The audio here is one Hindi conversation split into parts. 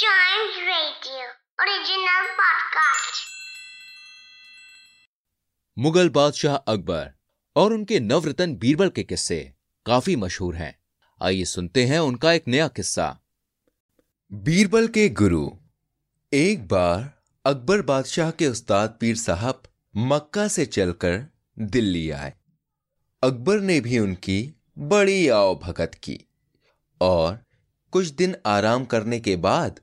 Original podcast. मुगल बादशाह अकबर और उनके नवरतन बीरबल के किस्से काफ़ी मशहूर हैं। आइए सुनते हैं उनका एक नया किस्सा। बीरबल के गुरु, एक बार अकबर बादशाह के उस्ताद पीर साहब मक्का से चलकर दिल्ली आए। अकबर ने भी उनकी बड़ी आओ भगत की और कुछ दिन आराम करने के बाद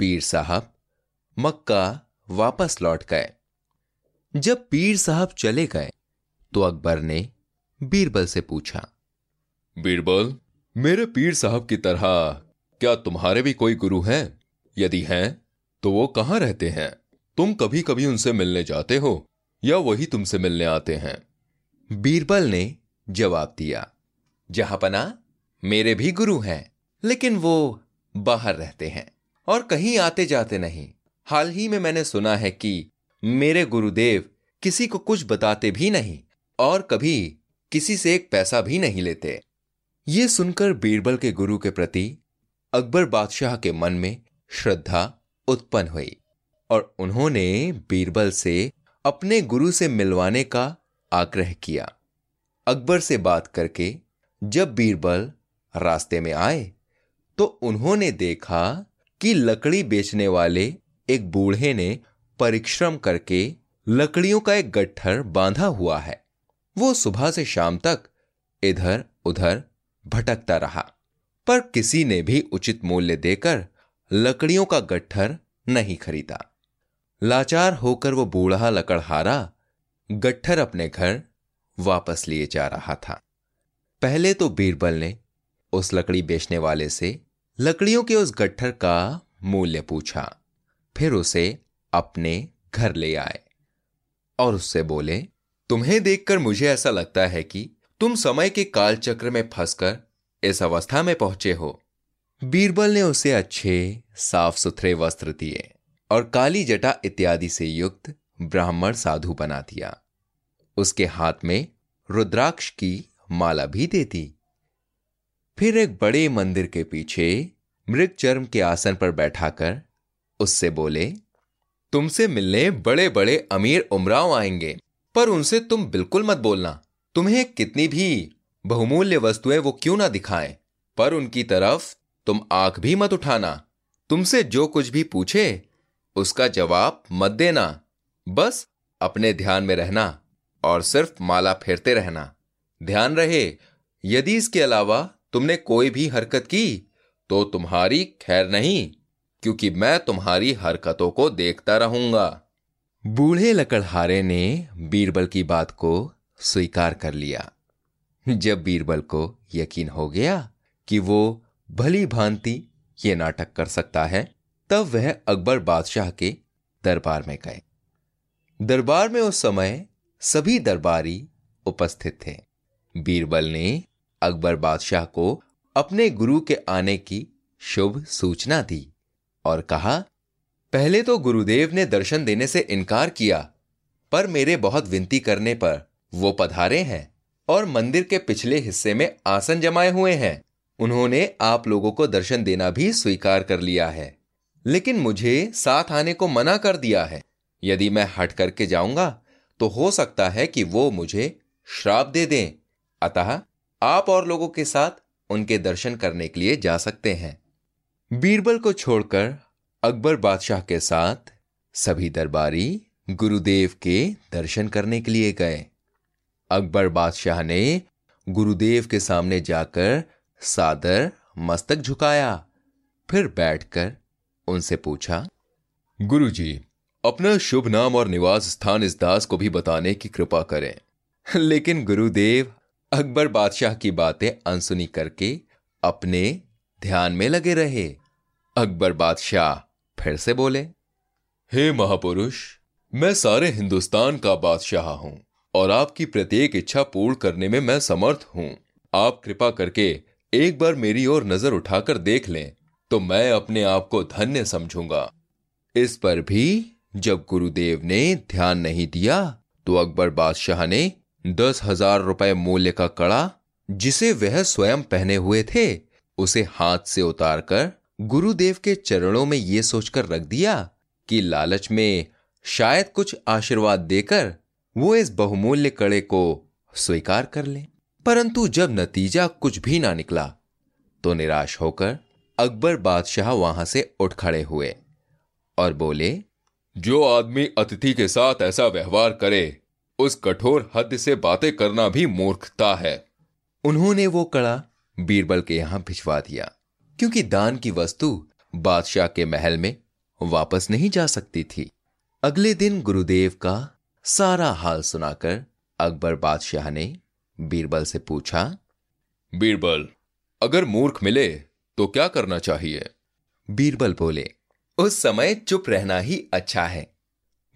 पीर साहब मक्का वापस लौट गए। जब पीर साहब चले गए तो अकबर ने बीरबल से पूछा, बीरबल, मेरे पीर साहब की तरह क्या तुम्हारे भी कोई गुरु हैं? यदि हैं तो वो कहाँ रहते हैं? तुम कभी कभी उनसे मिलने जाते हो या वही तुमसे मिलने आते हैं? बीरबल ने जवाब दिया, जहाँ पना मेरे भी गुरु हैं, लेकिन वो बाहर रहते हैं। और कहीं आते जाते नहीं। हाल ही में मैंने सुना है कि मेरे गुरुदेव किसी को कुछ बताते भी नहीं और कभी किसी से एक पैसा भी नहीं लेते। ये सुनकर बीरबल के गुरु के प्रति अकबर बादशाह के मन में श्रद्धा उत्पन्न हुई और उन्होंने बीरबल से अपने गुरु से मिलवाने का आग्रह किया। अकबर से बात करके जब बीरबल रास्ते में आए तो उन्होंने देखा कि लकड़ी बेचने वाले एक बूढ़े ने परिश्रम करके लकड़ियों का एक गट्ठर बांधा हुआ है। वो सुबह से शाम तक इधर उधर भटकता रहा। पर किसी ने भी उचित मूल्य देकर लकड़ियों का गट्ठर नहीं खरीदा। लाचार होकर वो बूढ़ा लकड़हारा गट्ठर अपने घर वापस लिए जा रहा था। पहले तो बीरबल ने उस लकड़ी बेचने वाले से लकड़ियों के उस गट्ठर का मूल्य पूछा। फिर उसे अपने घर ले आए और उससे बोले, तुम्हें देखकर मुझे ऐसा लगता है कि तुम समय के कालचक्र में फंसकर इस अवस्था में पहुँचे हो बीरबल ने उसे अच्छे साफ़ सुथरे वस्त्र दिए और काली जटा इत्यादि से युक्त ब्राह्मण साधु बना दिया। उसके हाथ में रुद्राक्ष की माला भी दे दी। फिर एक बड़े मंदिर के पीछे मृग चर्म के आसन पर बैठाकर उससे बोले, तुमसे मिलने बड़े बड़े अमीर उमराव आएँगे, पर उनसे तुम बिल्कुल मत बोलना। तुम्हें कितनी भी बहुमूल्य वस्तुएँ वो क्यों ना दिखाएँ, पर उनकी तरफ़ तुम आँख भी मत उठाना। तुमसे जो कुछ भी पूछे, उसका जवाब मत देना। बस अपने ध्यान में रहना और सिर्फ़ माला फेरते रहना। ध्यान रहे, यदि इसके अलावा तुमने कोई भी हरकत की तो तुम्हारी खैर नहीं, क्योंकि मैं तुम्हारी हरकतों को देखता रहूँगा। बूढ़े लकड़हारे ने बीरबल की बात को स्वीकार कर लिया। जब बीरबल को यकीन हो गया कि वो भली भांति ये नाटक कर सकता है, तब वह अकबर बादशाह के दरबार में गए। दरबार में उस समय सभी दरबारी उपस्थित थे। बीरबल ने अकबर बादशाह को अपने गुरु के आने की शुभ सूचना दी और कहा, पहले तो गुरुदेव ने दर्शन देने से इनकार किया, पर मेरे बहुत विनती करने पर वो पधारे हैं और मंदिर के पिछले हिस्से में आसन जमाए हुए हैं। उन्होंने आप लोगों को दर्शन देना भी स्वीकार कर लिया है, लेकिन मुझे साथ आने को मना कर दिया है। यदि मैं हट करके जाऊँगा तो हो सकता है कि वो मुझे श्राप दे दें। अतः आप और लोगों के साथ उनके दर्शन करने के लिए जा सकते हैं। बीरबल को छोड़कर अकबर बादशाह के साथ सभी दरबारी गुरुदेव के दर्शन करने के लिए गए। अकबर बादशाह ने गुरुदेव के सामने जाकर सादर मस्तक झुकाया। फिर बैठकर उनसे पूछा, गुरुजी, अपना शुभ नाम और निवास स्थान इस दास को भी बताने की कृपा करें। लेकिन गुरुदेव अकबर बादशाह की बातें अनसुनी करके अपने ध्यान में लगे रहे। अकबर बादशाह फिर से बोले, हे महापुरुष, मैं सारे हिंदुस्तान का बादशाह हूँ और आपकी प्रत्येक इच्छा पूर्ण करने में मैं समर्थ हूँ। आप कृपा करके एक बार मेरी ओर नज़र उठाकर देख लें तो मैं अपने आप को धन्य समझूँगा। इस पर भी जब गुरुदेव ने ध्यान नहीं दिया तो अकबर बादशाह ने दस हज़ार रुपए मूल्य का कड़ा, जिसे वह स्वयं पहने हुए थे, उसे हाथ से उतारकर गुरुदेव के चरणों में यह सोचकर रख दिया कि लालच में शायद कुछ आशीर्वाद देकर वो इस बहुमूल्य कड़े को स्वीकार कर ले। परंतु जब नतीजा कुछ भी ना निकला तो निराश होकर अकबर बादशाह वहाँ से उठ खड़े हुए और बोले, जो आदमी अतिथि के साथ ऐसा व्यवहार करे उस कठोर हद से बातें करना भी मूर्खता है। उन्होंने वो कड़ा बीरबल के यहाँ भिजवा दिया क्योंकि दान की वस्तु बादशाह के महल में वापस नहीं जा सकती थी। अगले दिन गुरुदेव का सारा हाल सुनाकर अकबर बादशाह ने बीरबल से पूछा बीरबल अगर मूर्ख मिले तो क्या करना चाहिए? बीरबल बोले उस समय चुप रहना ही अच्छा है।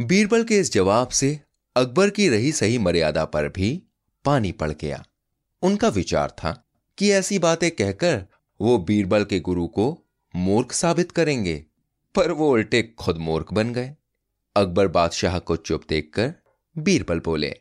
बीरबल के इस जवाब से अकबर की रही सही मर्यादा पर भी पानी पड़ गया। उनका विचार था कि ऐसी बातें कहकर वो बीरबल के गुरु को मूर्ख साबित करेंगे, पर वो उल्टे खुद मूर्ख बन गए। अकबर बादशाह को चुप देखकर बीरबल बोले,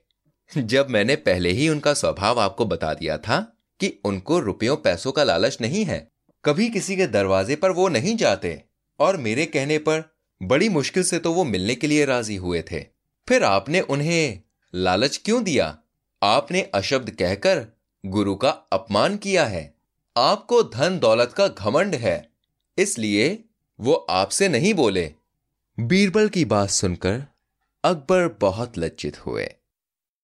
जब मैंने पहले ही उनका स्वभाव आपको बता दिया था कि उनको रुपयों पैसों का लालच नहीं है, कभी किसी के दरवाजे पर वो नहीं जाते, और मेरे कहने पर बड़ी मुश्किल से तो वो मिलने के लिए राज़ी हुए थे। फिर आपने उन्हें लालच क्यों दिया? आपने अशब्द कहकर गुरु का अपमान किया है। आपको धन दौलत का घमंड है। इसलिए वो आपसे नहीं बोले। बीरबल की बात सुनकर अकबर बहुत लज्जित हुए।